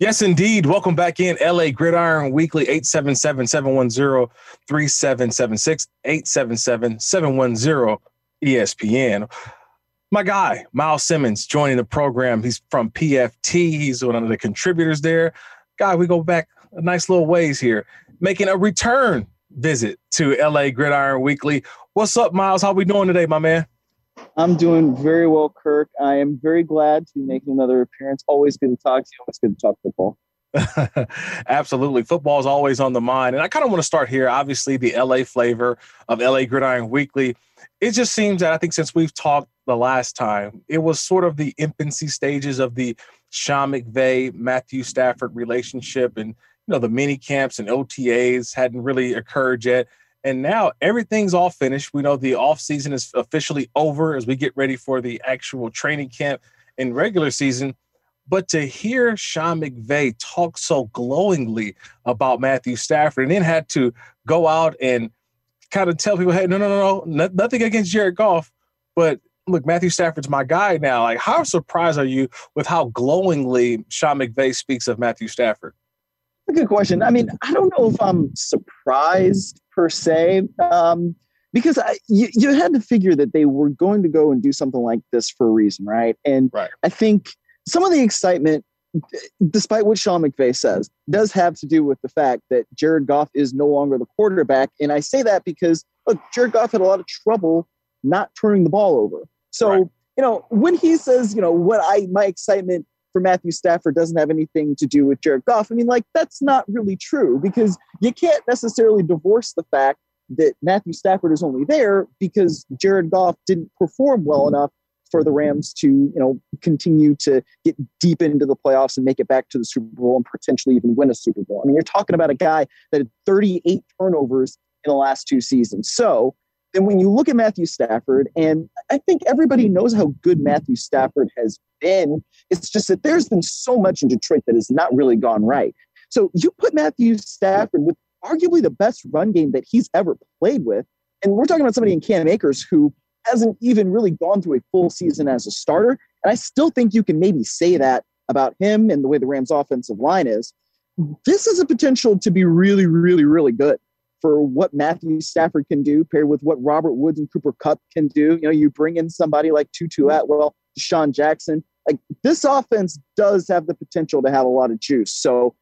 Yes, indeed. Welcome back in LA Gridiron Weekly 877 710 3776 877 710 ESPN. My guy, Miles Simmons, joining the program. He's from PFT. He's one of the contributors there. Guy, we go back a nice little ways here, making a return visit to LA Gridiron Weekly. What's up, Miles? How we doing today, my man? I'm doing very well, Kirk. I am very glad to be making another appearance. Always good to talk to you. Always good to talk football. Absolutely. Football is always on the mind. And I kind of want to start here. Obviously, the LA flavor of LA Gridiron Weekly. It just seems that I think since we've talked the last time, it was sort of the infancy stages of the Sean McVay, Matthew Stafford relationship. And, you know, the mini camps and OTAs hadn't really occurred yet. And now everything's all finished. We know the off season is officially over as we get ready for the actual training camp and regular season. But to hear Sean McVay talk so glowingly about Matthew Stafford and then had to go out and kind of tell people, hey, no, no, no, no, nothing against Jared Goff, but look, Matthew Stafford's my guy now. Like, how surprised are you with how glowingly Sean McVay speaks of Matthew Stafford? A good question. I mean, I don't know if I'm surprised per se, um, because I, you, you had to figure that they were going to go and do something like this for a reason, right? And right. I think some of the excitement, despite what Sean McVay says, does have to do with the fact that Jared Goff is no longer the quarterback. And I say that because look, Jared Goff had a lot of trouble not turning the ball over. So, right. you know, when he says, you know, what I my excitement for Matthew Stafford doesn't have anything to do with Jared Goff. I mean, like, that's not really true because you can't necessarily divorce the fact that Matthew Stafford is only there because Jared Goff didn't perform well enough for the Rams to, you know, continue to get deep into the playoffs and make it back to the Super Bowl and potentially even win a Super Bowl. I mean, you're talking about a guy that had 38 turnovers in the last two seasons. So then when you look at Matthew Stafford, and I think everybody knows how good Matthew Stafford has been, it's just that there's been so much in Detroit that has not really gone right. So you put Matthew Stafford with arguably the best run game that he's ever played with. And we're talking about somebody in Cam Akers who hasn't even really gone through a full season as a starter. And I still think you can maybe say that about him and the way the Rams offensive line is. This is a potential to be really, really, really good for what Matthew Stafford can do, paired with what Robert Woods and Cooper Kupp can do. You know, you bring in somebody like Tutu Atwell, Sean Jackson. Like this offense does have the potential to have a lot of juice. So,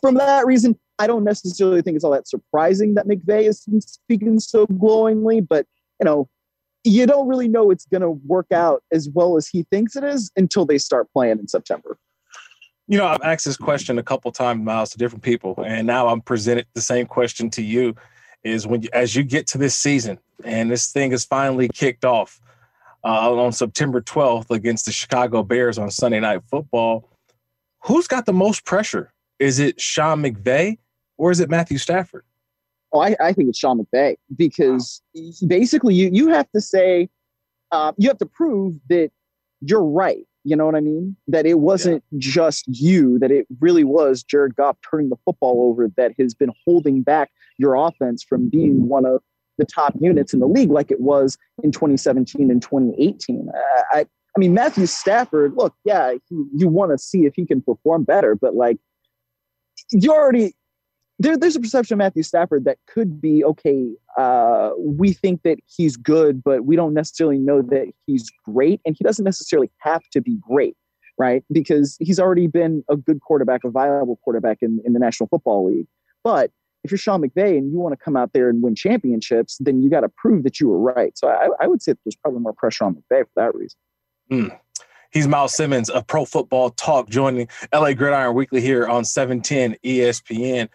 from that reason, I don't necessarily think it's all that surprising that McVay is speaking so glowingly. But you know, you don't really know it's going to work out as well as he thinks it is until they start playing in September. You know, I've asked this question a couple times, Myles, to different people, and now I'm presented the same question to you: is when you, as you get to this season and this thing is finally kicked off uh, on September 12th against the Chicago Bears on Sunday Night Football, who's got the most pressure? Is it Sean McVay or is it Matthew Stafford? Oh, I, I think it's Sean McVay because wow. basically you you have to say uh, you have to prove that you're right you know what I mean? That it wasn't yeah. just you, that it really was Jared Goff turning the football over that has been holding back your offense from being one of the top units in the league like it was in 2017 and 2018. Uh, I, I mean, Matthew Stafford, look, yeah, he, you want to see if he can perform better, but like you already, there, there's a perception of Matthew Stafford that could be okay. Uh, we think that he's good, but we don't necessarily know that he's great, and he doesn't necessarily have to be great, right? Because he's already been a good quarterback, a viable quarterback in, in the National Football League. But if you're Sean McVay and you want to come out there and win championships, then you got to prove that you were right. So I, I, would say there's probably more pressure on McVay for that reason. Mm. He's Miles Simmons of Pro Football Talk, joining LA Gridiron Weekly here on 710 ESPN.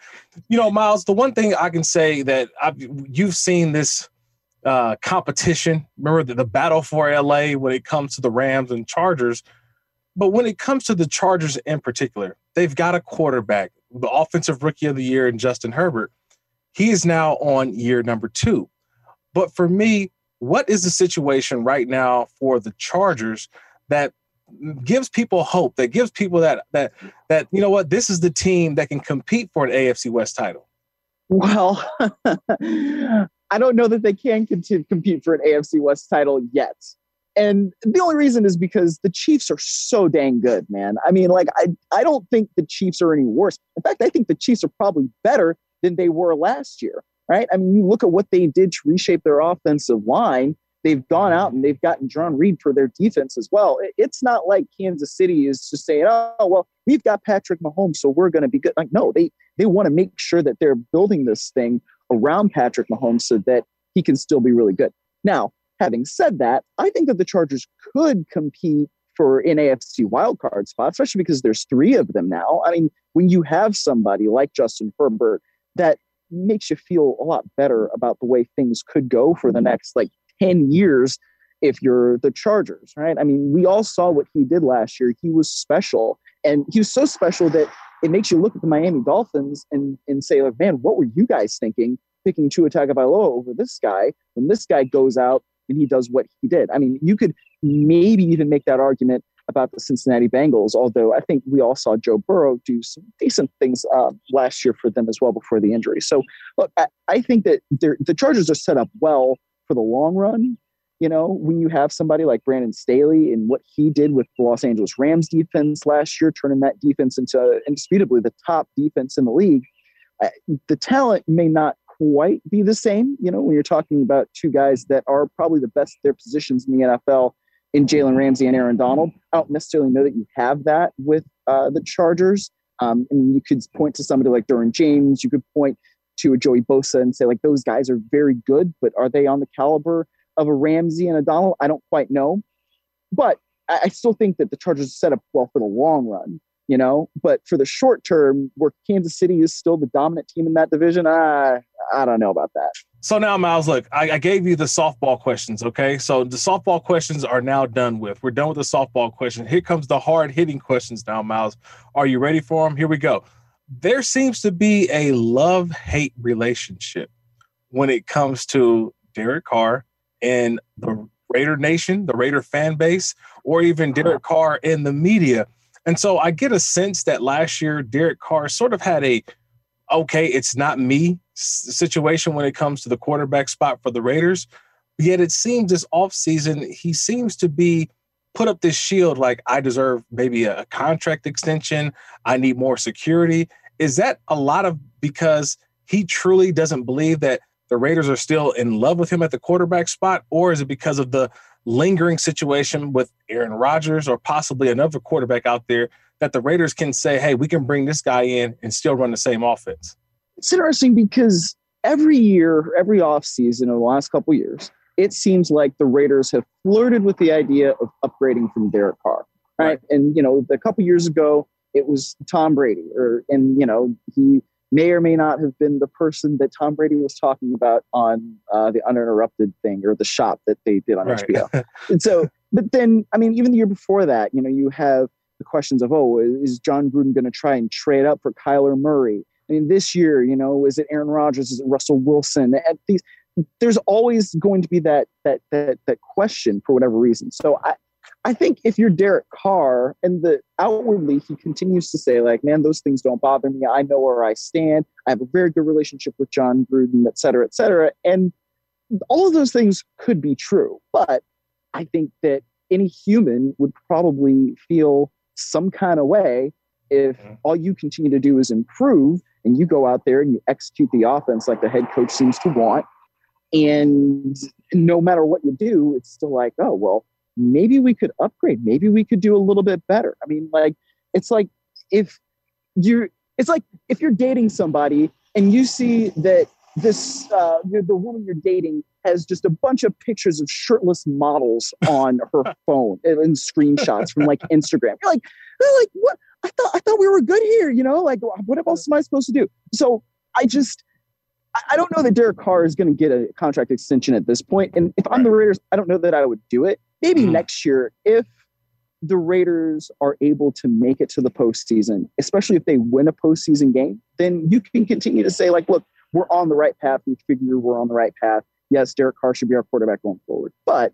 You know, Miles, the one thing I can say that I've, you've seen this uh, competition. Remember the, the battle for LA when it comes to the Rams and Chargers. But when it comes to the Chargers in particular, they've got a quarterback, the offensive rookie of the year in Justin Herbert. He is now on year number two. But for me, what is the situation right now for the Chargers that gives people hope that gives people that that that you know what this is the team that can compete for an AFC West title. Well, I don't know that they can continue, compete for an AFC West title yet. and the only reason is because the Chiefs are so dang good, man. I mean, like I I don't think the Chiefs are any worse. In fact, I think the Chiefs are probably better than they were last year. Right? I mean, you look at what they did to reshape their offensive line. They've gone out and they've gotten Jarran Reed for their defense as well. It's not like Kansas City is just saying, "Oh, well, we've got Patrick Mahomes, so we're going to be good." Like, no, they they want to make sure that they're building this thing around Patrick Mahomes so that he can still be really good. Now, having said that, I think that the Chargers could compete for an AFC wildcard spot, especially because there's three of them now. I mean, when you have somebody like Justin Herbert, that makes you feel a lot better about the way things could go for the mm-hmm. next like 10 years if you're the Chargers, right? I mean, we all saw what he did last year. He was special. And he was so special that it makes you look at the Miami Dolphins and, and say, like, man, what were you guys thinking picking Tua Tagovailoa over this guy when this guy goes out and he does what he did? I mean, you could maybe even make that argument about the Cincinnati Bengals, although I think we all saw Joe Burrow do some decent things uh, last year for them as well before the injury. So, look, I, I think that the Chargers are set up well for the long run. You know, when you have somebody like Brandon Staley and what he did with the Los Angeles Rams defense last year, turning that defense into indisputably the top defense in the league, the talent may not quite be the same. You know, when you're talking about two guys that are probably the best at their positions in the NFL in Jalen Ramsey and Aaron Donald. I don't necessarily know that you have that with uh, the Chargers. Um, and you could point to somebody like Derwin James. You could point to a Joey Bosa and say like those guys are very good, but are they on the caliber of a Ramsey and a Donald? I don't quite know, but I, still think that the Chargers are set up well for the long run. You know, but for the short term, where Kansas City is still the dominant team in that division, I I don't know about that. So now, Miles, look, I, I, gave you the softball questions. Okay. So the softball questions are now done with. We're done with the softball question. Here comes the hard hitting questions now, Miles. Are you ready for them? Here we go there seems to be a love hate relationship when it comes to Derek Carr and the Raider Nation, the Raider fan base, or even uh-huh. Derek Carr in the media. And so I get a sense that last year, Derek Carr sort of had a okay, it's not me situation when it comes to the quarterback spot for the Raiders. Yet it seems this offseason, he seems to be put up this shield like I deserve maybe a contract extension. I need more security is that a lot of because he truly doesn't believe that the Raiders are still in love with him at the quarterback spot, or is it because of the lingering situation with Aaron Rodgers or possibly another quarterback out there that the Raiders can say, hey, we can bring this guy in and still run the same offense? It's interesting because every year, every offseason in the last couple years, it seems like the Raiders have flirted with the idea of upgrading from Derek Carr. Right. right. And, you know, a couple years ago, it was Tom Brady, or and you know he may or may not have been the person that Tom Brady was talking about on uh, the uninterrupted thing or the shop that they did on right. HBO. and so, but then I mean, even the year before that, you know, you have the questions of oh, is Jon Gruden going to try and trade up for Kyler Murray? I mean, this year, you know, is it Aaron Rodgers? Is it Russell Wilson? At these, there's always going to be that that that that question for whatever reason. So I, I think if you're Derek Carr and the outwardly he continues to say like, man, those things don't bother me. I know where I stand. I have a very good relationship with Jon Gruden, et cetera, et cetera. And all of those things could be true. But I think that any human would probably feel some kind of way if mm-hmm. all you continue to do is improve and you go out there and you execute the offense like the head coach seems to want. And no matter what you do, it's still like, oh, well, maybe we could upgrade. Maybe we could do a little bit better. I mean, like, it's like if you're, it's like if you're dating somebody and you see that this, uh, the, woman you're dating has just a bunch of pictures of shirtless models on her phone and, and screenshots from like Instagram. You're like, you're like, what? I thought I thought we were good here, you know. Like, what else am I supposed to do? So I just I don't know that Derek Carr is going to get a contract extension at this point. And if I'm the Raiders, I don't know that I would do it maybe mm-hmm. next year if the Raiders are able to make it to the postseason, especially if they win a postseason game, then you can continue to say, like, look, we're on the right path. We figure we're on the right path. Yes, Derek Carr should be our quarterback going forward. But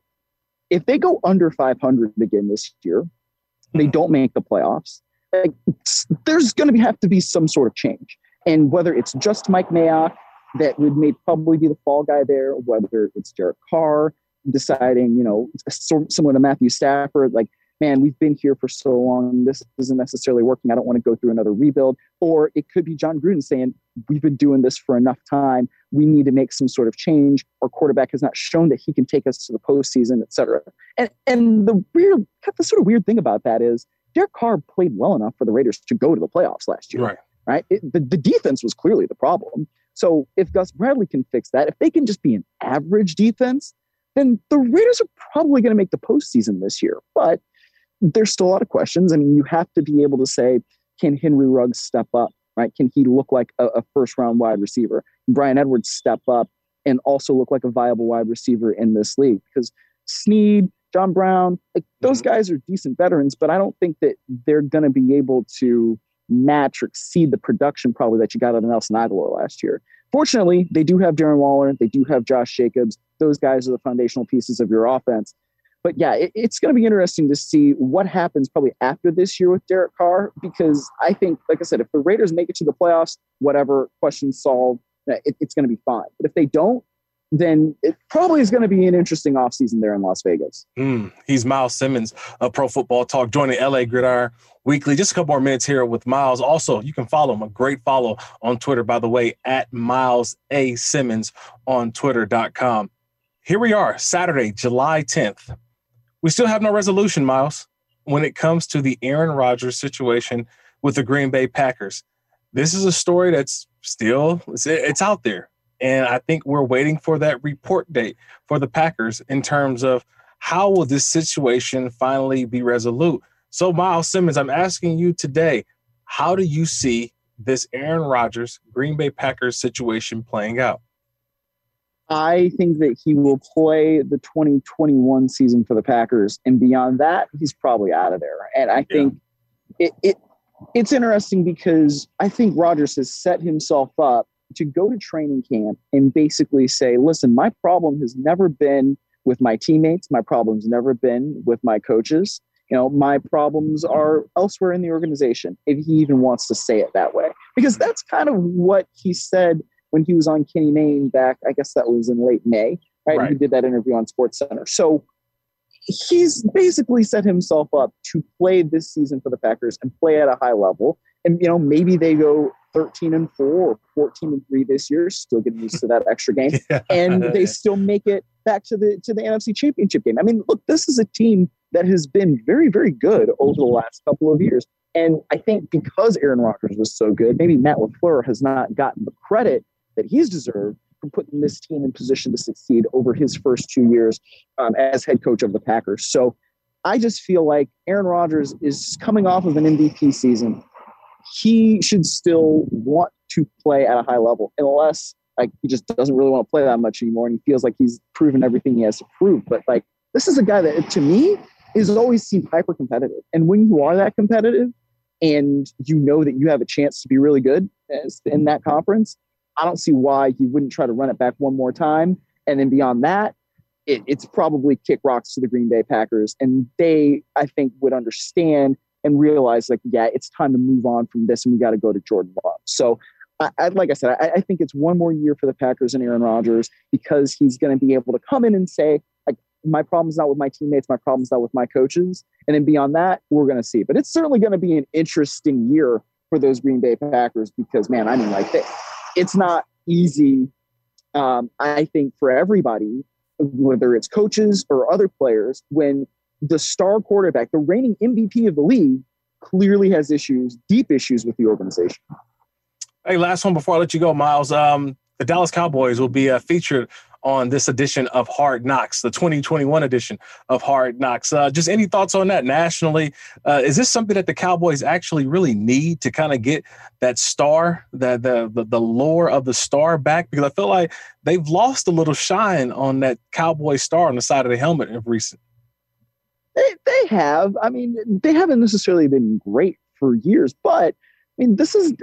if they go under 500 again this year, they mm-hmm. don't make the playoffs, like, there's going to have to be some sort of change. And whether it's just Mike Mayock that would may probably be the fall guy there, whether it's Derek Carr, deciding, you know, similar to Matthew Stafford, like, man, we've been here for so long. This isn't necessarily working. I don't want to go through another rebuild. Or it could be Jon Gruden saying, we've been doing this for enough time. We need to make some sort of change. Our quarterback has not shown that he can take us to the postseason, et cetera. And, and the weird, the sort of weird thing about that is Derek Carr played well enough for the Raiders to go to the playoffs last year. Right. Right. It, the, the defense was clearly the problem. So if Gus Bradley can fix that, if they can just be an average defense, then the Raiders are probably going to make the postseason this year. But there's still a lot of questions. I mean, you have to be able to say, can Henry Ruggs step up? Right? Can he look like a, a first round wide receiver? Can Bryan Edwards step up and also look like a viable wide receiver in this league? Because Snead, John Brown, like those mm-hmm. guys are decent veterans, but I don't think that they're going to be able to match or exceed the production probably that you got out of Nelson Agholor last year. Fortunately, they do have Darren Waller, they do have Josh Jacobs. Those guys are the foundational pieces of your offense. But yeah, it, it's going to be interesting to see what happens probably after this year with Derek Carr, because I think, like I said, if the Raiders make it to the playoffs, whatever, questions solved, it, it's going to be fine. But if they don't, then it probably is going to be an interesting offseason there in Las Vegas. Mm, he's Miles Simmons of Pro Football Talk, joining LA Gridiron Weekly. Just a couple more minutes here with Miles. Also, you can follow him, a great follow on Twitter, by the way, at Miles A. Simmons on Twitter.com. Here we are, Saturday, July 10th. We still have no resolution, Miles, when it comes to the Aaron Rodgers situation with the Green Bay Packers. This is a story that's still it's, it's out there and I think we're waiting for that report date for the Packers in terms of how will this situation finally be resolute. So, Miles Simmons, I'm asking you today, how do you see this Aaron Rodgers Green Bay Packers situation playing out? I think that he will play the 2021 season for the Packers, and beyond that, he's probably out of there. And I think it, it it's interesting because I think Rodgers has set himself up to go to training camp and basically say, listen, my problem has never been with my teammates. My problem's never been with my coaches. You know, my problems are elsewhere in the organization, if he even wants to say it that way. Because that's kind of what he said when he was on Kenny Mayne back, I guess that was in late May, right? right. He did that interview on Sports Center. So he's basically set himself up to play this season for the Packers and play at a high level. And, you know, maybe they go 13 and 4 or 14 and 3 this year, still getting used to that extra game. yeah. And they still make it back to the to the NFC championship game. I mean, look, this is a team that has been very, very good over the last couple of years. And I think because Aaron Rodgers was so good, maybe Matt LaFleur has not gotten the credit that he's deserved for putting this team in position to succeed over his first two years um, as head coach of the Packers. So I just feel like Aaron Rodgers is coming off of an MVP season he should still want to play at a high level unless like he just doesn't really want to play that much anymore and he feels like he's proven everything he has to prove but like this is a guy that to me is always seemed hyper competitive and when you are that competitive and you know that you have a chance to be really good in that conference i don't see why he wouldn't try to run it back one more time and then beyond that it, it's probably kick rocks to the green bay packers and they i think would understand and realize like, yeah, it's time to move on from this and we got to go to Jordan Love. So I, I, like I said, I, I, think it's one more year for the Packers and Aaron Rodgers because he's going to be able to come in and say, like, my problem's not with my teammates, my problem's not with my coaches. And then beyond that, we're going to see. But it's certainly going to be an interesting year for those Green Bay Packers because, man, I mean, like, it's not easy, um, I think, for everybody, whether it's coaches or other players, when the star quarterback, the reigning MVP of the league, clearly has issues, deep issues with the organization. Hey, last one before I let you go, Miles. Um, the Dallas Cowboys will be uh, featured on this edition of Hard Knocks, the 2021 edition of Hard Knocks. Uh, just any thoughts on that nationally? Uh, is this something that the Cowboys actually really need to kind of get that star, the, the, the the lore of the star back? Because I feel like they've lost a little shine on that Cowboy star on the side of the helmet of recent. They, they have. I mean, they haven't necessarily been great for years, but I mean, this is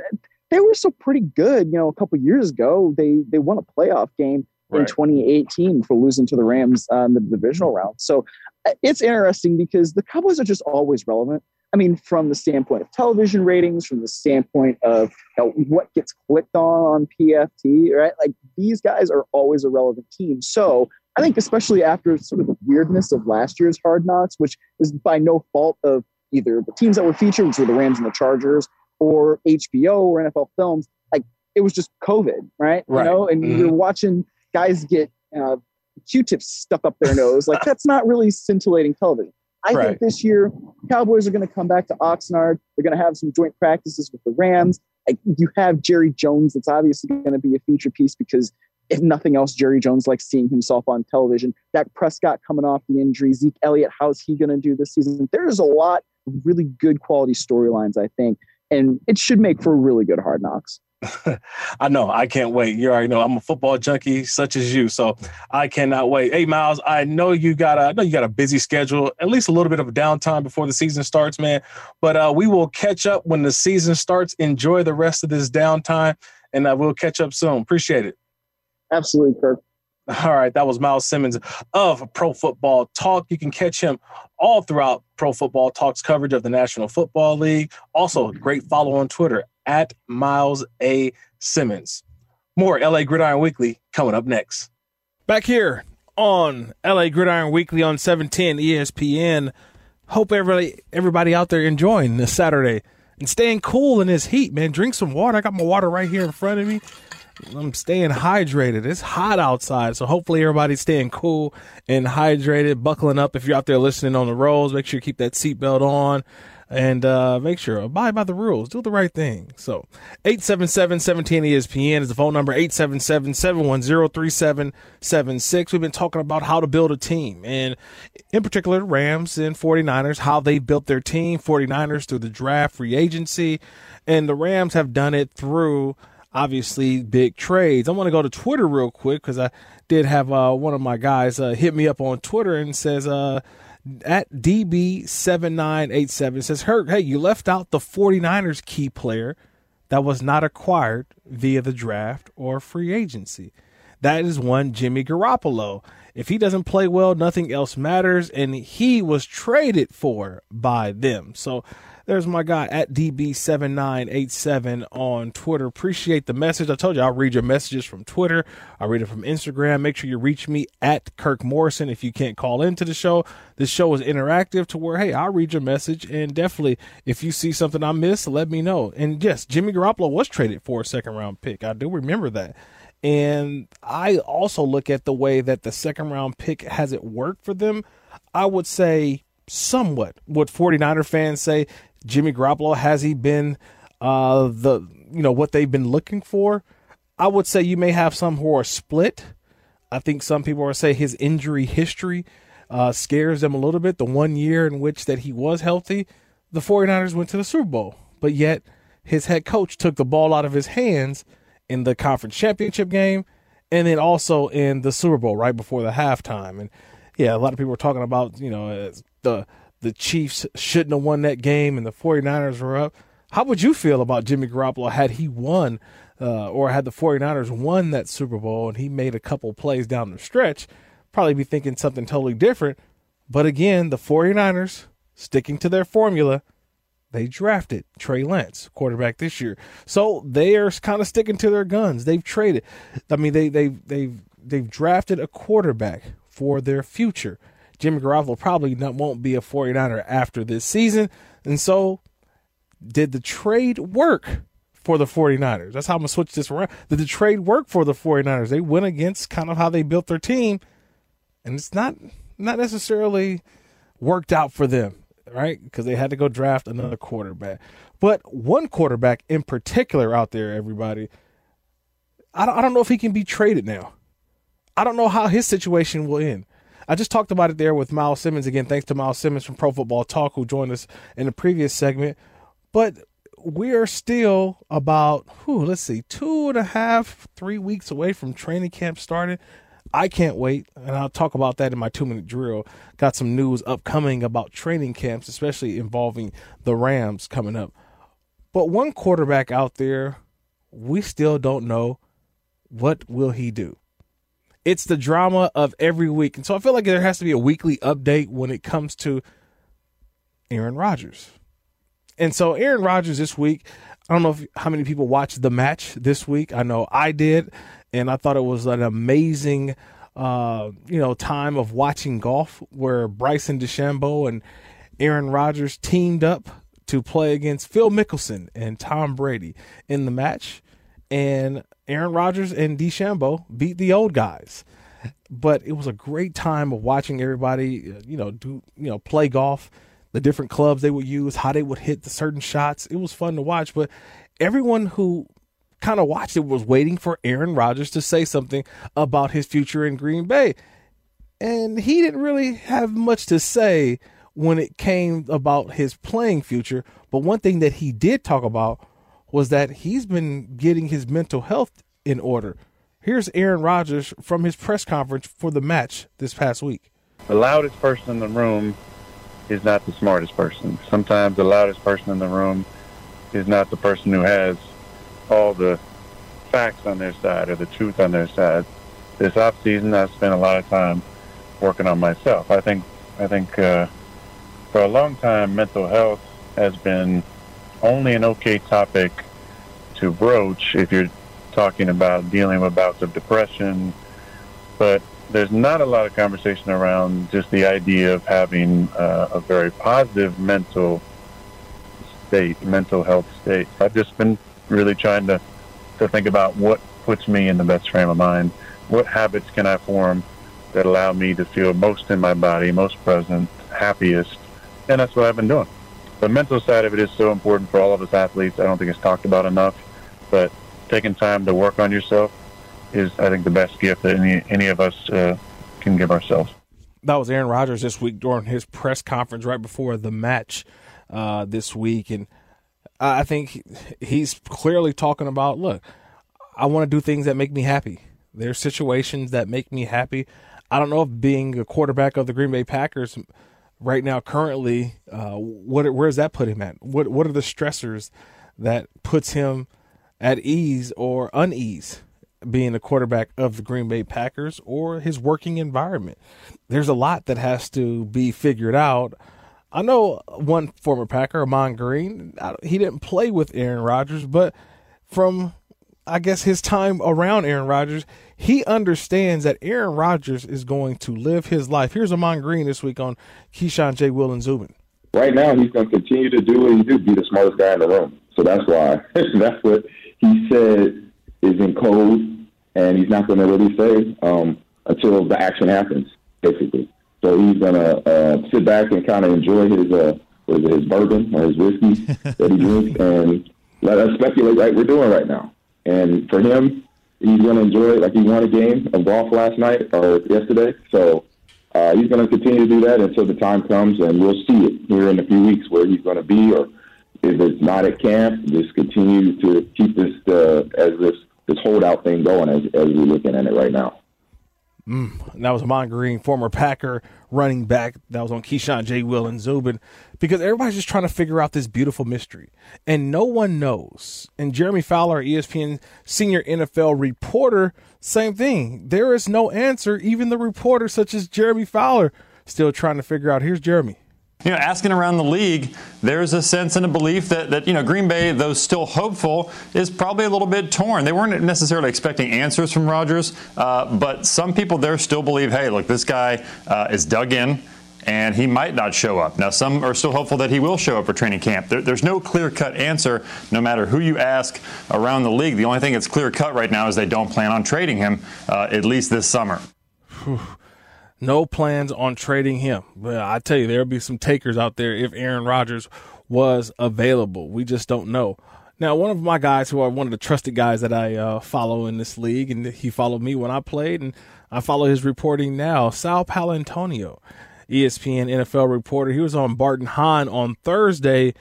they were so pretty good. You know, a couple years ago, they they won a playoff game right. in 2018 for losing to the Rams uh, in the divisional round. So uh, it's interesting because the Cowboys are just always relevant. I mean, from the standpoint of television ratings, from the standpoint of you know, what gets clicked on on PFT, right? Like these guys are always a relevant team. So I think especially after sort of the weirdness of last year's Hard Knocks, which is by no fault of either the teams that were featured, which were the Rams and the Chargers, or HBO or NFL Films, like it was just COVID, right? right. You know, and mm-hmm. you're watching guys get uh, Q-tips stuck up their nose. Like that's not really scintillating television. I right. think this year Cowboys are going to come back to Oxnard. They're going to have some joint practices with the Rams. Like, you have Jerry Jones. That's obviously going to be a feature piece because if nothing else, Jerry Jones likes seeing himself on television. Dak Prescott coming off the injury. Zeke Elliott, how's he going to do this season? There's a lot of really good quality storylines, I think, and it should make for really good hard knocks. I know. I can't wait. You already know I'm a football junkie such as you, so I cannot wait. Hey, Miles, I know you got a, I know you got a busy schedule. At least a little bit of a downtime before the season starts, man. But uh, we will catch up when the season starts. Enjoy the rest of this downtime, and uh, we'll catch up soon. Appreciate it. Absolutely, Kirk. All right, that was Miles Simmons of Pro Football Talk. You can catch him all throughout Pro Football Talk's coverage of the National Football League. Also, a great follow on Twitter at Miles A. Simmons. More LA Gridiron Weekly coming up next. Back here on LA Gridiron Weekly on 710 ESPN. Hope everybody everybody out there enjoying this Saturday and staying cool in this heat, man. Drink some water. I got my water right here in front of me. I'm staying hydrated. It's hot outside, so hopefully everybody's staying cool and hydrated, buckling up. If you're out there listening on the roads, make sure you keep that seatbelt on and uh, make sure abide by the rules, do the right thing. So, 877-17-ESPN is the phone number 877-710-3776. We've been talking about how to build a team and in particular Rams and 49ers, how they built their team, 49ers through the draft, free agency, and the Rams have done it through obviously big trades. I want to go to Twitter real quick because I did have uh, one of my guys uh, hit me up on Twitter and says, uh, at DB7987 says, Hurt, hey, you left out the 49ers key player that was not acquired via the draft or free agency. That is one Jimmy Garoppolo. If he doesn't play well, nothing else matters, and he was traded for by them. So there's my guy at DB7987 on Twitter. Appreciate the message. I told you I'll read your messages from Twitter. I'll read it from Instagram. Make sure you reach me at Kirk Morrison if you can't call into the show. This show is interactive to where, hey, I'll read your message. And definitely, if you see something I missed, let me know. And yes, Jimmy Garoppolo was traded for a second round pick. I do remember that. And I also look at the way that the second round pick has it worked for them. I would say somewhat what 49er fans say Jimmy Garoppolo has he been uh, the you know what they've been looking for? I would say you may have some who are split. I think some people are say his injury history uh, scares them a little bit. The one year in which that he was healthy, the 49ers went to the Super Bowl, but yet his head coach took the ball out of his hands in the conference championship game and then also in the Super Bowl right before the halftime. And yeah, a lot of people were talking about, you know, the the Chiefs shouldn't have won that game and the 49ers were up. How would you feel about Jimmy Garoppolo had he won uh, or had the 49ers won that Super Bowl and he made a couple plays down the stretch? Probably be thinking something totally different. But again, the 49ers sticking to their formula, they drafted Trey Lance, quarterback this year. So they are kind of sticking to their guns. They've traded. I mean, they they they've they've drafted a quarterback for their future. Jimmy Garoppolo probably not, won't be a 49er after this season. And so, did the trade work for the 49ers? That's how I'm going to switch this around. Did the trade work for the 49ers? They went against kind of how they built their team, and it's not not necessarily worked out for them, right? Because they had to go draft another quarterback. But one quarterback in particular out there, everybody, I don't, I don't know if he can be traded now. I don't know how his situation will end. I just talked about it there with Miles Simmons again. Thanks to Miles Simmons from Pro Football Talk, who joined us in the previous segment. But we are still about, whew, let's see, two and a half, three weeks away from training camp starting. I can't wait, and I'll talk about that in my two minute drill. Got some news upcoming about training camps, especially involving the Rams coming up. But one quarterback out there, we still don't know what will he do it's the drama of every week. And so I feel like there has to be a weekly update when it comes to Aaron Rodgers. And so Aaron Rodgers this week, I don't know if, how many people watched the match this week. I know I did, and I thought it was an amazing uh, you know, time of watching golf where Bryson DeChambeau and Aaron Rodgers teamed up to play against Phil Mickelson and Tom Brady in the match, and Aaron Rodgers and DeChambeau beat the old guys. But it was a great time of watching everybody, uh, you know, do you know play golf, the different clubs they would use, how they would hit the certain shots. It was fun to watch. But everyone who kind of watched it was waiting for Aaron Rodgers to say something about his future in Green Bay. And he didn't really have much to say when it came about his playing future. But one thing that he did talk about was that he's been getting his mental health in order. Here's Aaron Rodgers from his press conference for the match this past week. The loudest person in the room is not the smartest person. Sometimes the loudest person in the room is not the person who has all the facts on their side or the truth on their side. This off season, I spent a lot of time working on myself. I think I think uh, for a long time, mental health has been only an okay topic to broach if you're talking about dealing with bouts of depression, but there's not a lot of conversation around just the idea of having uh, a very positive mental state, mental health state. I've just been really trying to, to think about what puts me in the best frame of mind. What habits can I form that allow me to feel most in my body, most present, happiest? And that's what I've been doing. The mental side of it is so important for all of us athletes. I don't think it's talked about enough, but taking time to work on yourself is, I think, the best gift that any, any of us uh, can give ourselves. That was Aaron Rodgers this week during his press conference right before the match uh, this week. And I think he's clearly talking about look, I want to do things that make me happy. There's situations that make me happy. I don't know if being a quarterback of the Green Bay Packers right now, currently, uh, what where does that put him at? What what are the stressors that puts him at ease or unease being a quarterback of the Green Bay Packers or his working environment? There's a lot that has to be figured out I know one former Packer, Ahman Green. He didn't play with Aaron Rodgers, but from I guess his time around Aaron Rodgers, he understands that Aaron Rodgers is going to live his life. Here's Ahman Green this week on Keyshawn J. Will and Zubin. Right now, he's going to continue to do what he do, be the smartest guy in the room. So that's why that's what he said is in code, and he's not going to really say um, until the action happens, basically. So he's gonna uh, sit back and kind of enjoy his uh, his bourbon or his whiskey that he drinks, and let us speculate like we're doing right now. And for him, he's gonna enjoy it like he won a game of golf last night or yesterday. So uh, he's gonna continue to do that until the time comes, and we'll see it here in a few weeks where he's gonna be, or if it's not at camp, just continue to keep this uh, as this this holdout thing going as as we're looking at it right now. Mm, that was Ahman Green, former Packer running back. That was on Keyshawn J. Will and Zubin because everybody's just trying to figure out this beautiful mystery, and no one knows. And Jeremy Fowler, ESPN senior NFL reporter, same thing. There is no answer. Even the reporter, such as Jeremy Fowler, still trying to figure out. Here's Jeremy you know, asking around the league, there's a sense and a belief that, that, you know, Green Bay, though still hopeful, is probably a little bit torn. They weren't necessarily expecting answers from Rodgers, uh, but some people there still believe, hey, look, this guy uh, is dug in and he might not show up. Now, some are still hopeful that he will show up for training camp. There, there's no clear cut answer, no matter who you ask around the league. The only thing that's clear cut right now is they don't plan on trading him, uh, at least this summer. No plans on trading him. But I tell you, there'll be some takers out there if Aaron Rodgers was available. We just don't know. Now, one of my guys who are one of the trusted guys that I uh, follow in this league, and he followed me when I played, and I follow his reporting now, Sal Paolantonio, ESPN NFL reporter. He was on Barton Hahn on Thursday.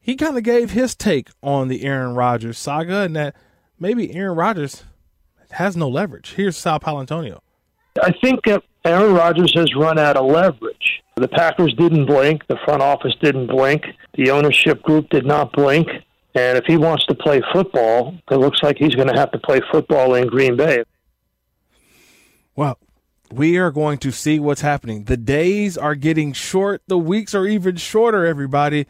He kind of gave his take on the Aaron Rodgers saga and that maybe Aaron Rodgers has no leverage. Here's Sal Paolantonio. I think Aaron Rodgers has run out of leverage. The Packers didn't blink. The front office didn't blink. The ownership group did not blink. And if he wants to play football, it looks like he's going to have to play football in Green Bay. Well, we are going to see what's happening. The days are getting short, the weeks are even shorter, everybody.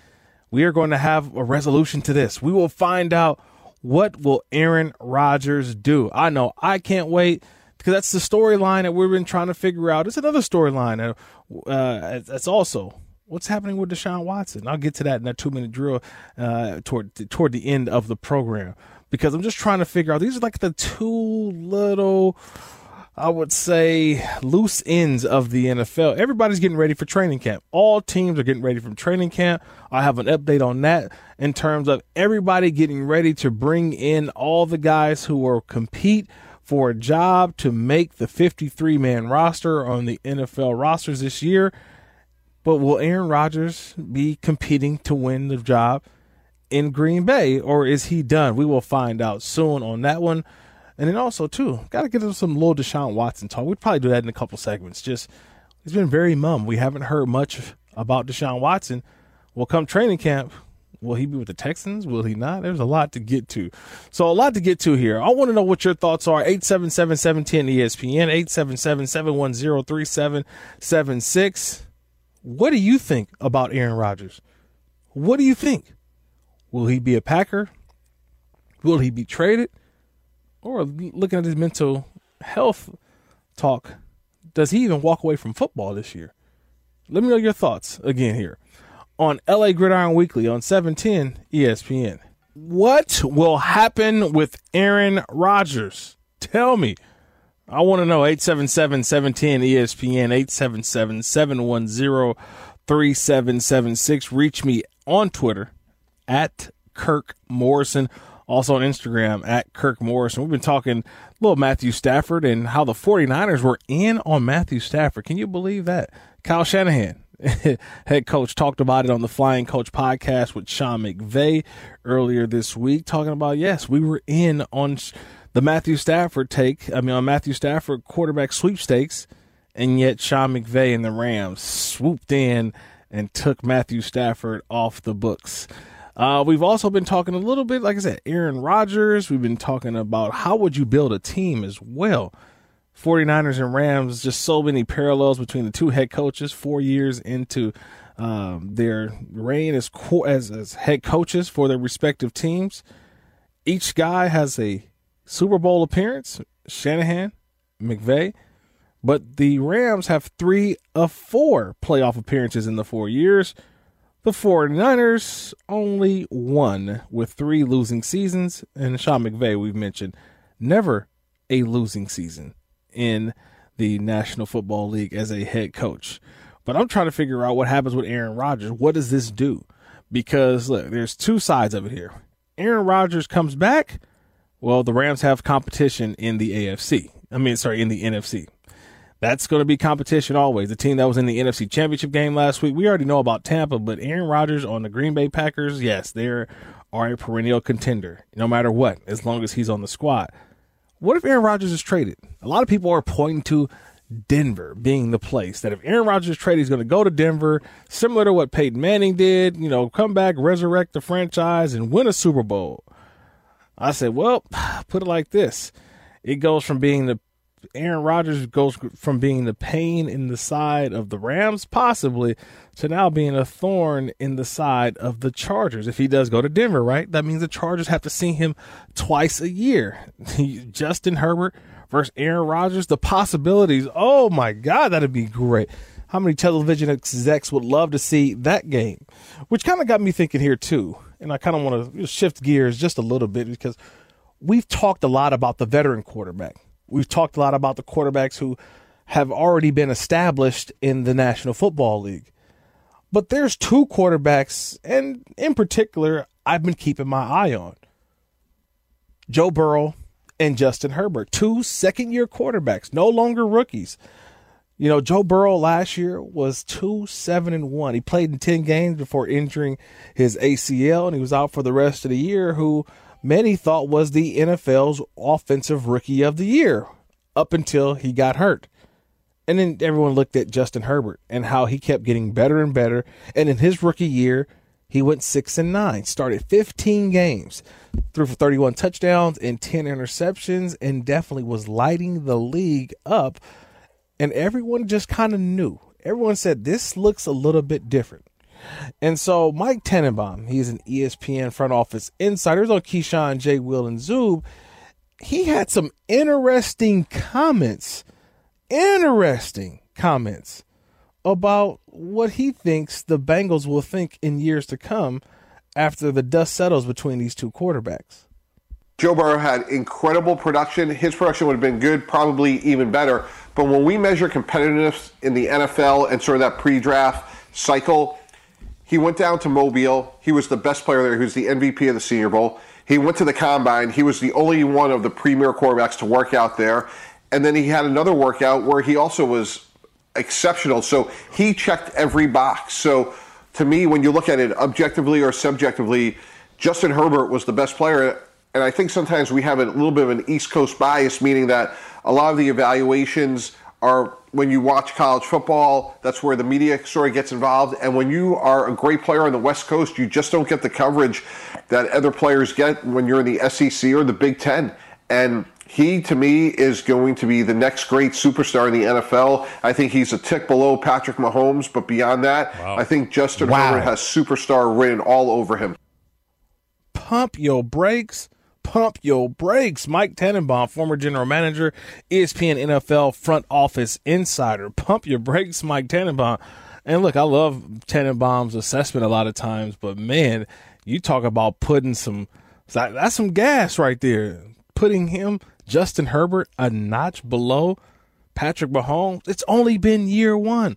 We are going to have a resolution to this. We will find out what will Aaron Rodgers do. I know I can't wait because that's the storyline that we've been trying to figure out. It's another storyline uh, that's also what's happening with Deshaun Watson. I'll get to that in that two minute drill uh, toward toward the end of the program because I'm just trying to figure out. These are like the two little. I would say loose ends of the NFL. Everybody's getting ready for training camp. All teams are getting ready from training camp. I have an update on that in terms of everybody getting ready to bring in all the guys who will compete for a job to make the 53 man roster on the NFL rosters this year. But will Aaron Rodgers be competing to win the job in Green Bay or is he done? We will find out soon on that one. And then also, too, got to get into some little Deshaun Watson talk. We'd probably do that in a couple segments. Just, he's been very mum. We haven't heard much about Deshaun Watson. Well, come training camp, Will he be with the Texans? Will he not? There's a lot to get to. So, a lot to get to here. I want to know what your thoughts are. 877 710 ESPN, 877 710 3776. What do you think about Aaron Rodgers? What do you think? Will he be a Packer? Will he be traded? Or looking at his mental health talk, does he even walk away from football this year? Let me know your thoughts again here on LA Gridiron Weekly on 710 ESPN. What will happen with Aaron Rodgers? Tell me. I want to know 877 710 ESPN 877 710 3776. Reach me on Twitter at Kirk Morrison. Also on Instagram at Kirk Morrison. We've been talking a little Matthew Stafford and how the 49ers were in on Matthew Stafford. Can you believe that? Kyle Shanahan head coach talked about it on the Flying Coach podcast with Sean McVay earlier this week, talking about yes, we were in on the Matthew Stafford take. I mean, on Matthew Stafford quarterback sweepstakes, and yet Sean McVay and the Rams swooped in and took Matthew Stafford off the books. Uh, we've also been talking a little bit, like I said, Aaron Rodgers. We've been talking about how would you build a team as well. 49ers and Rams, just so many parallels between the two head coaches, four years into um, their reign as, co- as, as head coaches for their respective teams. Each guy has a Super Bowl appearance, Shanahan, McVay, but the Rams have three of four playoff appearances in the four years. The 49ers only one with three losing seasons, and Sean McVay, we've mentioned, never a losing season in the National Football League as a head coach. But I'm trying to figure out what happens with Aaron Rodgers. What does this do? Because look, there's two sides of it here. Aaron Rodgers comes back. Well, the Rams have competition in the AFC. I mean, sorry, in the NFC. That's going to be competition always. The team that was in the NFC Championship game last week, we already know about Tampa, but Aaron Rodgers on the Green Bay Packers, yes, they are a perennial contender, no matter what, as long as he's on the squad. What if Aaron Rodgers is traded? A lot of people are pointing to Denver being the place that if Aaron Rodgers is traded, he's going to go to Denver, similar to what Peyton Manning did, you know, come back, resurrect the franchise, and win a Super Bowl. I said, well, put it like this it goes from being the Aaron Rodgers goes from being the pain in the side of the Rams, possibly, to now being a thorn in the side of the Chargers. If he does go to Denver, right? That means the Chargers have to see him twice a year. Justin Herbert versus Aaron Rodgers. The possibilities, oh my God, that'd be great. How many television execs would love to see that game? Which kind of got me thinking here, too. And I kind of want to shift gears just a little bit because we've talked a lot about the veteran quarterback We've talked a lot about the quarterbacks who have already been established in the National Football League. But there's two quarterbacks, and in particular, I've been keeping my eye on Joe Burrow and Justin Herbert, two second year quarterbacks, no longer rookies. You know, Joe Burrow last year was 2 7 and 1. He played in 10 games before injuring his ACL, and he was out for the rest of the year. Who many thought was the NFL's offensive rookie of the year up until he got hurt. And then everyone looked at Justin Herbert and how he kept getting better and better. And in his rookie year, he went 6 and 9, started 15 games, threw for 31 touchdowns and 10 interceptions and definitely was lighting the league up. And everyone just kind of knew. Everyone said this looks a little bit different. And so Mike Tannenbaum, he's an ESPN front office insider. On Keyshawn, J. Will, and Zub. he had some interesting comments, interesting comments about what he thinks the Bengals will think in years to come after the dust settles between these two quarterbacks. Joe Burrow had incredible production. His production would have been good, probably even better. But when we measure competitiveness in the NFL and sort of that pre draft cycle, he went down to Mobile. He was the best player there. He was the MVP of the Senior Bowl. He went to the combine. He was the only one of the premier quarterbacks to work out there. And then he had another workout where he also was exceptional. So he checked every box. So to me, when you look at it objectively or subjectively, Justin Herbert was the best player. And I think sometimes we have a little bit of an East Coast bias, meaning that a lot of the evaluations are when you watch college football, that's where the media story gets involved. And when you are a great player on the West Coast, you just don't get the coverage that other players get when you're in the SEC or the Big Ten. And he, to me, is going to be the next great superstar in the NFL. I think he's a tick below Patrick Mahomes, but beyond that, wow. I think Justin wow. Herbert has superstar written all over him. Pump your brakes pump your brakes. Mike Tannenbaum, former general manager, ESPN NFL front office insider. Pump your brakes, Mike Tannenbaum. And look, I love Tannenbaum's assessment a lot of times, but man, you talk about putting some that's some gas right there. Putting him, Justin Herbert, a notch below Patrick Mahomes. It's only been year one.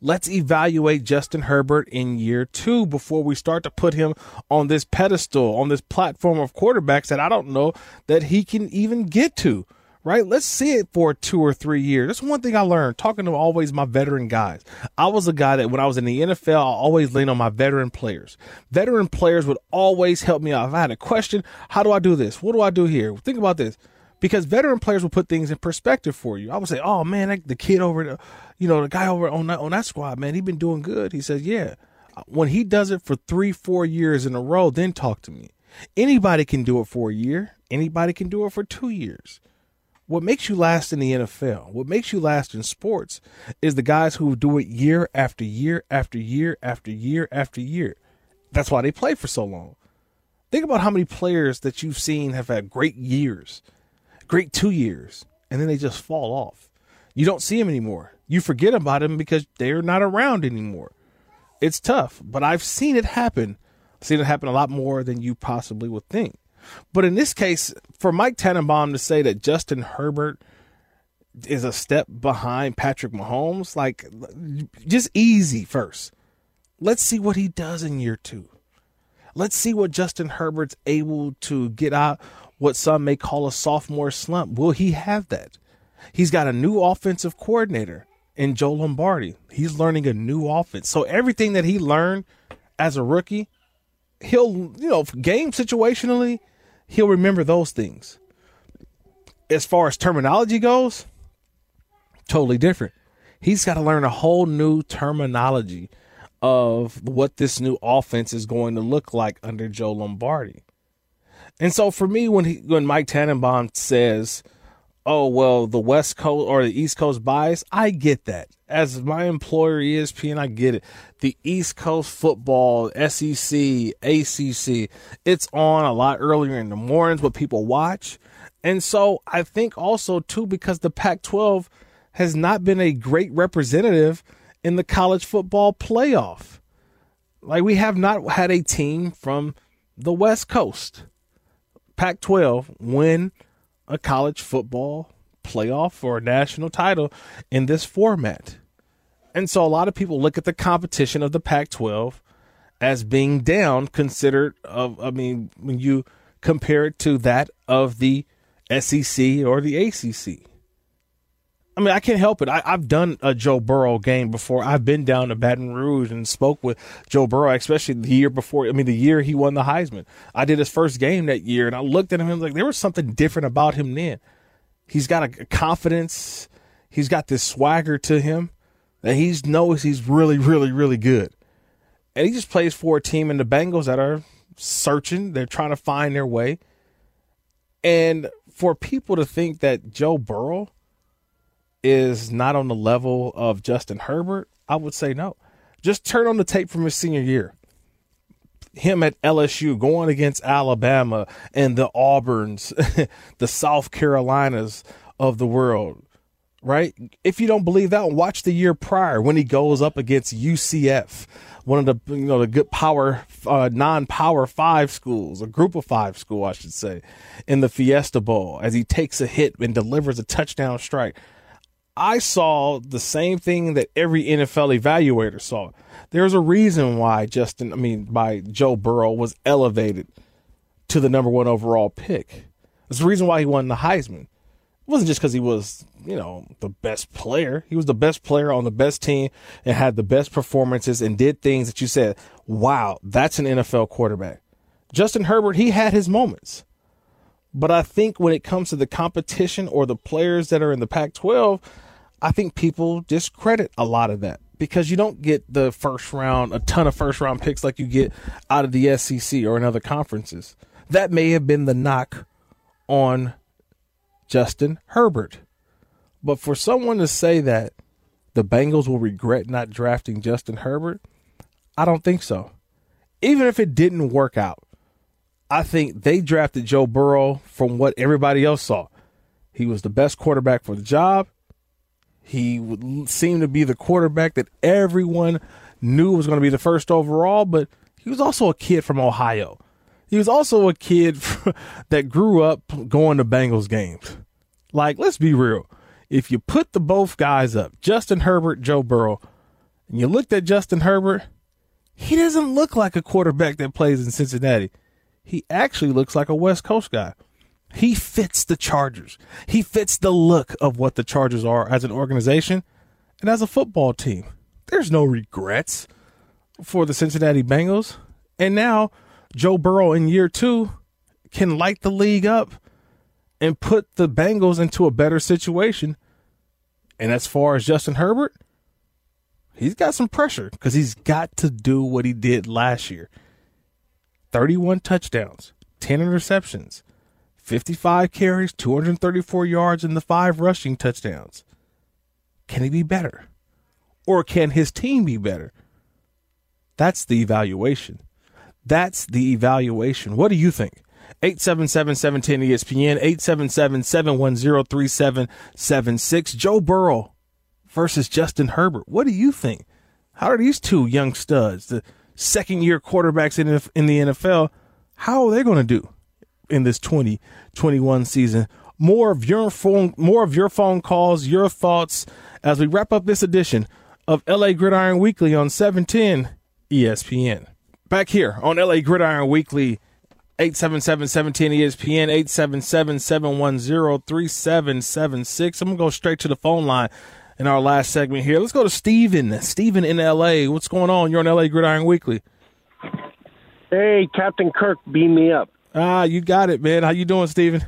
Let's evaluate Justin Herbert in year two before we start to put him on this pedestal, on this platform of quarterbacks that I don't know that he can even get to. Right? Let's see it for two or three years. That's one thing I learned talking to always my veteran guys. I was a guy that when I was in the NFL, I always leaned on my veteran players. Veteran players would always help me out. If I had a question, how do I do this? What do I do here? Think about this because veteran players will put things in perspective for you. I would say, "Oh man, the kid over the, you know, the guy over on that on that squad, man, he been doing good." He says, "Yeah." When he does it for three, four years in a row, then talk to me. Anybody can do it for a year. Anybody can do it for two years. What makes you last in the NFL, what makes you last in sports, is the guys who do it year after year after year after year after year. That's why they play for so long. Think about how many players that you've seen have had great years great two years, and then they just fall off. You don't see them anymore. You forget about them because they're not around anymore. It's tough, but I've seen it happen. I've seen it happen a lot more than you possibly would think. But in this case, for Mike Tannenbaum to say that Justin Herbert is a step behind Patrick Mahomes, like just easy first. Let's see what he does in year two. Let's see what Justin Herbert's able to get out what some may call a sophomore slump. Will he have that? He's got a new offensive coordinator in Joe Lombardi. He's learning a new offense. So everything that he learned as a rookie, he'll, you know, game situationally, he'll remember those things. As far as terminology goes, totally different. He's got to learn a whole new terminology of what this new offense is going to look like under Joe Lombardi. And so for me, when he, when Mike Tannenbaum says, "Oh well, the West Coast or the East Coast bias," I get that. As my employer, ESPN, I get it. The East Coast football, SEC, ACC, it's on a lot earlier in the mornings, what people watch. And so I think also too because the Pac-12 has not been a great representative in the college football playoff. Like we have not had a team from the West Coast Pac 12 win a college football playoff or a national title in this format. And so a lot of people look at the competition of the Pac 12 as being down, considered, of, I mean, when you compare it to that of the SEC or the ACC. I mean, I can't help it. I, have done a Joe Burrow game before. I've been down to Baton Rouge and spoke with Joe Burrow, especially the year before. I mean, the year he won the Heisman. I did his first game that year, and I looked at him and was like there was something different about him then. He's got a confidence. He's got this swagger to him that he knows he's really, really, really good. And he just plays for a team in the Bengals that are searching. They're trying to find their way. And for people to think that Joe Burrow is not on the level of Justin Herbert, I would say no. Just turn on the tape from his senior year. him at LSU going against Alabama and the Auburns, the South Carolinas of the world, right? If you don't believe that, watch the year prior when he goes up against UCF, one of the you know the good power uh, non-power five schools, a group of five school, I should say, in the Fiesta Bowl as he takes a hit and delivers a touchdown strike. I saw the same thing that every NFL evaluator saw. There's a reason why Justin, I mean, by Joe Burrow was elevated to the number one overall pick. There's a reason why he won the Heisman. It wasn't just because he was, you know, the best player. He was the best player on the best team and had the best performances and did things that you said, wow, that's an NFL quarterback. Justin Herbert, he had his moments. But I think when it comes to the competition or the players that are in the Pac 12, I think people discredit a lot of that because you don't get the first round, a ton of first round picks like you get out of the SEC or in other conferences. That may have been the knock on Justin Herbert. But for someone to say that the Bengals will regret not drafting Justin Herbert, I don't think so. Even if it didn't work out, I think they drafted Joe Burrow from what everybody else saw. He was the best quarterback for the job. He would seem to be the quarterback that everyone knew was going to be the first overall, but he was also a kid from Ohio. He was also a kid that grew up going to Bengals games. Like, let's be real. If you put the both guys up, Justin Herbert, Joe Burrow, and you looked at Justin Herbert, he doesn't look like a quarterback that plays in Cincinnati. He actually looks like a West Coast guy. He fits the Chargers. He fits the look of what the Chargers are as an organization and as a football team. There's no regrets for the Cincinnati Bengals. And now Joe Burrow in year two can light the league up and put the Bengals into a better situation. And as far as Justin Herbert, he's got some pressure because he's got to do what he did last year 31 touchdowns, 10 interceptions, 55 carries, 234 yards, and the five rushing touchdowns. Can he be better? Or can his team be better? That's the evaluation. That's the evaluation. What do you think? 877 ESPN, 877 710 3776. Joe Burrow versus Justin Herbert. What do you think? How are these two young studs, the second year quarterbacks in the NFL, how are they going to do? In this 2021 season. More of your phone, more of your phone calls, your thoughts as we wrap up this edition of LA Gridiron Weekly on 710 ESPN. Back here on LA Gridiron Weekly, 877 ESPN, 877 710 3776. I'm going to go straight to the phone line in our last segment here. Let's go to Steven. Steven in LA. What's going on? You're on LA Gridiron Weekly. Hey, Captain Kirk, beam me up. Ah, you got it, man. How you doing, Steven?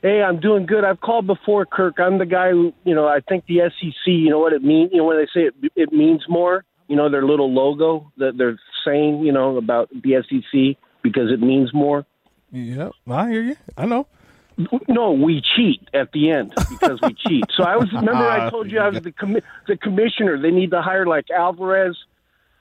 Hey, I'm doing good. I've called before, Kirk. I'm the guy who, you know, I think the SEC, you know what it means, you know, when they say it, it means more, you know, their little logo that they're saying, you know, about the SEC because it means more. Yeah, I hear you. I know. No, we cheat at the end because we cheat. So I was remember I told you I was the commi- the commissioner. They need to hire like Alvarez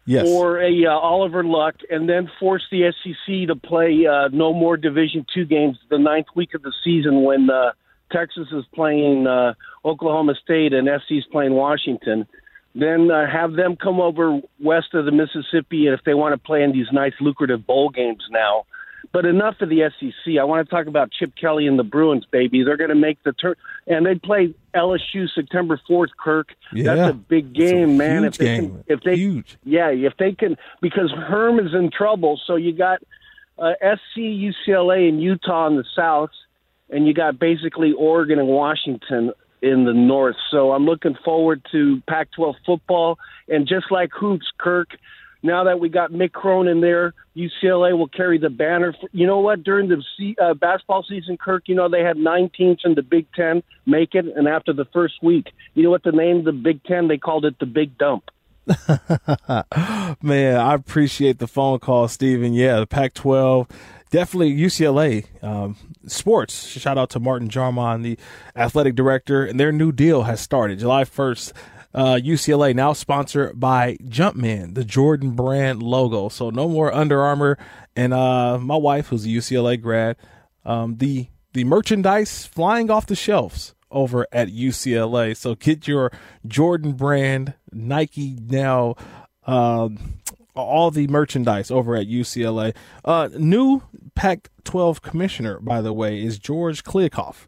yes. or a uh, Oliver Luck, and then force the SEC to play uh, no more Division two games the ninth week of the season when uh, Texas is playing uh, Oklahoma State and SC is playing Washington. Then uh, have them come over west of the Mississippi and if they want to play in these nice lucrative bowl games now. But enough of the SEC. I want to talk about Chip Kelly and the Bruins, baby. They're going to make the turn, and they play LSU September fourth. Kirk, yeah. that's a big game, a man. Huge if they game. can, if they, huge. yeah, if they can, because Herm is in trouble. So you got uh, SC, UCLA, and Utah in the south, and you got basically Oregon and Washington in the north. So I'm looking forward to Pac-12 football, and just like hoops, Kirk now that we got Mick Cronin there, UCLA will carry the banner. For, you know what? During the uh, basketball season, Kirk, you know they had nine teams in the Big Ten make it, and after the first week, you know what the name of the Big Ten? They called it the Big Dump. Man, I appreciate the phone call, Steven. Yeah, the Pac-12, definitely UCLA um, sports. Shout out to Martin Jarmond, the athletic director, and their new deal has started July 1st uh, UCLA now sponsored by Jumpman, the Jordan brand logo. So no more Under Armour. And uh, my wife, who's a UCLA grad, um, the the merchandise flying off the shelves over at UCLA. So get your Jordan brand Nike now. Um, all the merchandise over at UCLA. Uh, new Pac 12 commissioner, by the way, is George Kliavkoff.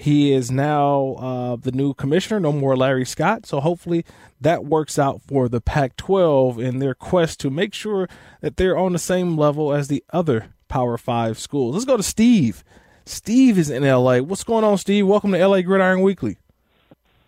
He is now uh, the new commissioner, no more Larry Scott. So hopefully that works out for the Pac 12 in their quest to make sure that they're on the same level as the other Power Five schools. Let's go to Steve. Steve is in LA. What's going on, Steve? Welcome to LA Gridiron Weekly.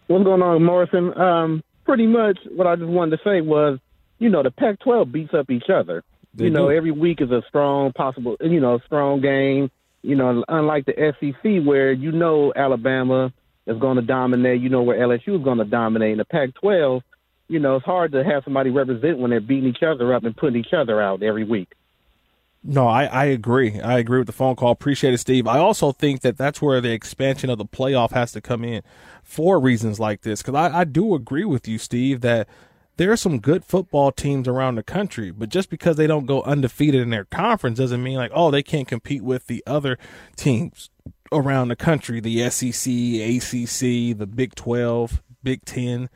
What's going on, Morrison? Um, pretty much what I just wanted to say was you know, the Pac-12 beats up each other. They you know, do. every week is a strong possible, you know, strong game. You know, unlike the SEC where you know Alabama is going to dominate, you know where LSU is going to dominate. In the Pac-12, you know, it's hard to have somebody represent when they're beating each other up and putting each other out every week. No, I, I agree. I agree with the phone call. Appreciate it, Steve. I also think that that's where the expansion of the playoff has to come in for reasons like this. Because I, I do agree with you, Steve, that – there are some good football teams around the country, but just because they don't go undefeated in their conference doesn't mean like, oh, they can't compete with the other teams around the country, the SEC, ACC, the Big 12, Big 10.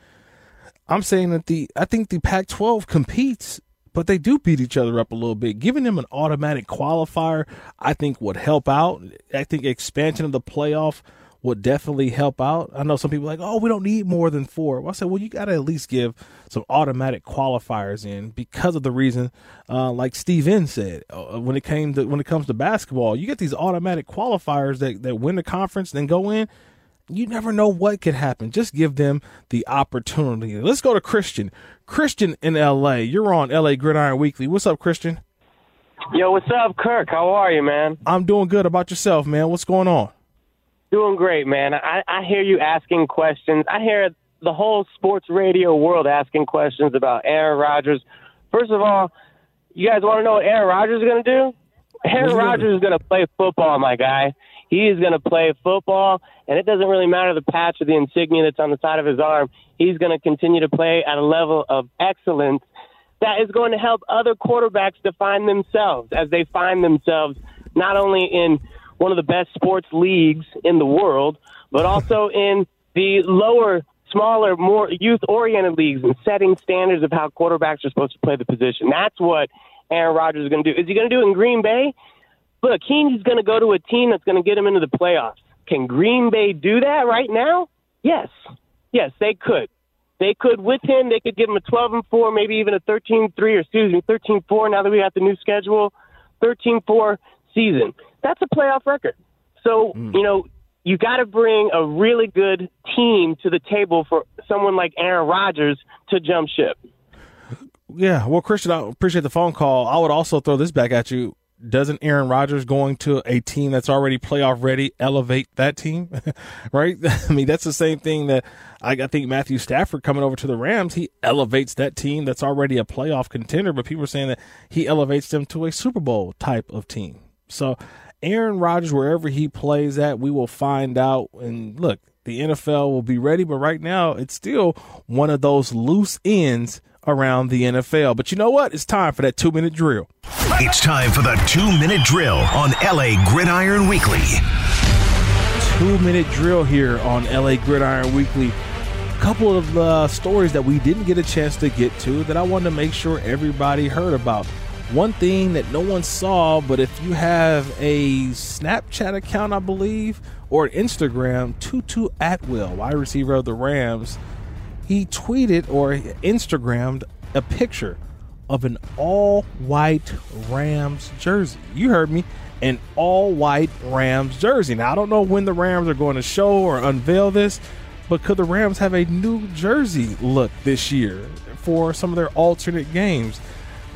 I'm saying that the I think the Pac 12 competes, but they do beat each other up a little bit. Giving them an automatic qualifier, I think would help out. I think expansion of the playoff would definitely help out. I know some people like, oh, we don't need more than four. Well, I said, well, you got to at least give some automatic qualifiers in because of the reason, uh, like Steve N said, uh, when it came to when it comes to basketball, you get these automatic qualifiers that that win the conference, then go in. You never know what could happen. Just give them the opportunity. Let's go to Christian. Christian in L.A. You're on L.A. Gridiron Weekly. What's up, Christian? Yo, what's up, Kirk? How are you, man? I'm doing good. About yourself, man? What's going on? Doing great, man. I, I hear you asking questions. I hear the whole sports radio world asking questions about Aaron Rodgers. First of all, you guys want to know what Aaron Rodgers is going to do? Aaron Rodgers is going to play football, my guy. He is going to play football, and it doesn't really matter the patch or the insignia that's on the side of his arm. He's going to continue to play at a level of excellence that is going to help other quarterbacks define themselves as they find themselves not only in one of the best sports leagues in the world, but also in the lower, smaller, more youth oriented leagues and setting standards of how quarterbacks are supposed to play the position. That's what Aaron Rodgers is going to do. Is he going to do it in Green Bay? Look, he's going to go to a team that's going to get him into the playoffs. Can Green Bay do that right now? Yes. Yes, they could. They could with him. They could give him a 12 and 4, maybe even a 13 3 or excuse me, 13 4 now that we got the new schedule. 13 4 season that's a playoff record. So, mm. you know, you got to bring a really good team to the table for someone like Aaron Rodgers to jump ship. Yeah, well, Christian, I appreciate the phone call. I would also throw this back at you. Doesn't Aaron Rodgers going to a team that's already playoff ready elevate that team? right? I mean, that's the same thing that I, I think Matthew Stafford coming over to the Rams, he elevates that team that's already a playoff contender, but people are saying that he elevates them to a Super Bowl type of team. So Aaron Rodgers, wherever he plays at, we will find out. And look, the NFL will be ready, but right now it's still one of those loose ends around the NFL. But you know what? It's time for that two minute drill. It's time for the two minute drill on LA Gridiron Weekly. Two minute drill here on LA Gridiron Weekly. A couple of uh, stories that we didn't get a chance to get to that I wanted to make sure everybody heard about. One thing that no one saw, but if you have a Snapchat account, I believe, or Instagram, Tutu Atwell, wide receiver of the Rams, he tweeted or Instagrammed a picture of an all white Rams jersey. You heard me, an all white Rams jersey. Now, I don't know when the Rams are going to show or unveil this, but could the Rams have a new jersey look this year for some of their alternate games?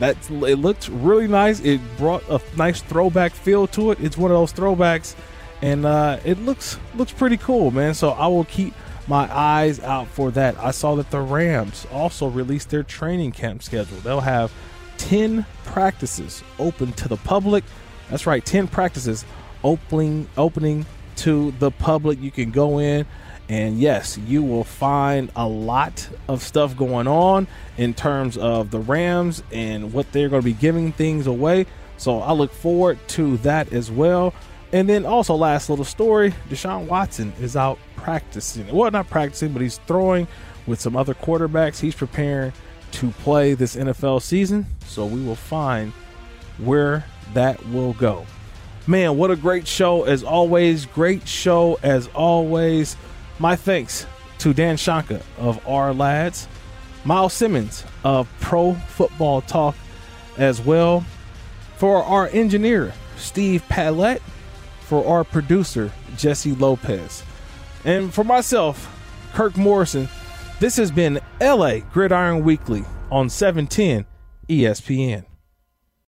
That it looked really nice. It brought a nice throwback feel to it. It's one of those throwbacks, and uh, it looks looks pretty cool, man. So I will keep my eyes out for that. I saw that the Rams also released their training camp schedule. They'll have 10 practices open to the public. That's right, 10 practices opening opening to the public. You can go in And yes, you will find a lot of stuff going on in terms of the Rams and what they're going to be giving things away. So I look forward to that as well. And then also, last little story Deshaun Watson is out practicing. Well, not practicing, but he's throwing with some other quarterbacks. He's preparing to play this NFL season. So we will find where that will go. Man, what a great show as always. Great show as always. My thanks to Dan Shonka of Ourlads, Miles Simmons of Pro Football Talk as well, for our engineer, Steve Pallette, for our producer, Jesse Lopez, and for myself, Kirk Morrison. This has been LA Gridiron Weekly on 710 ESPN.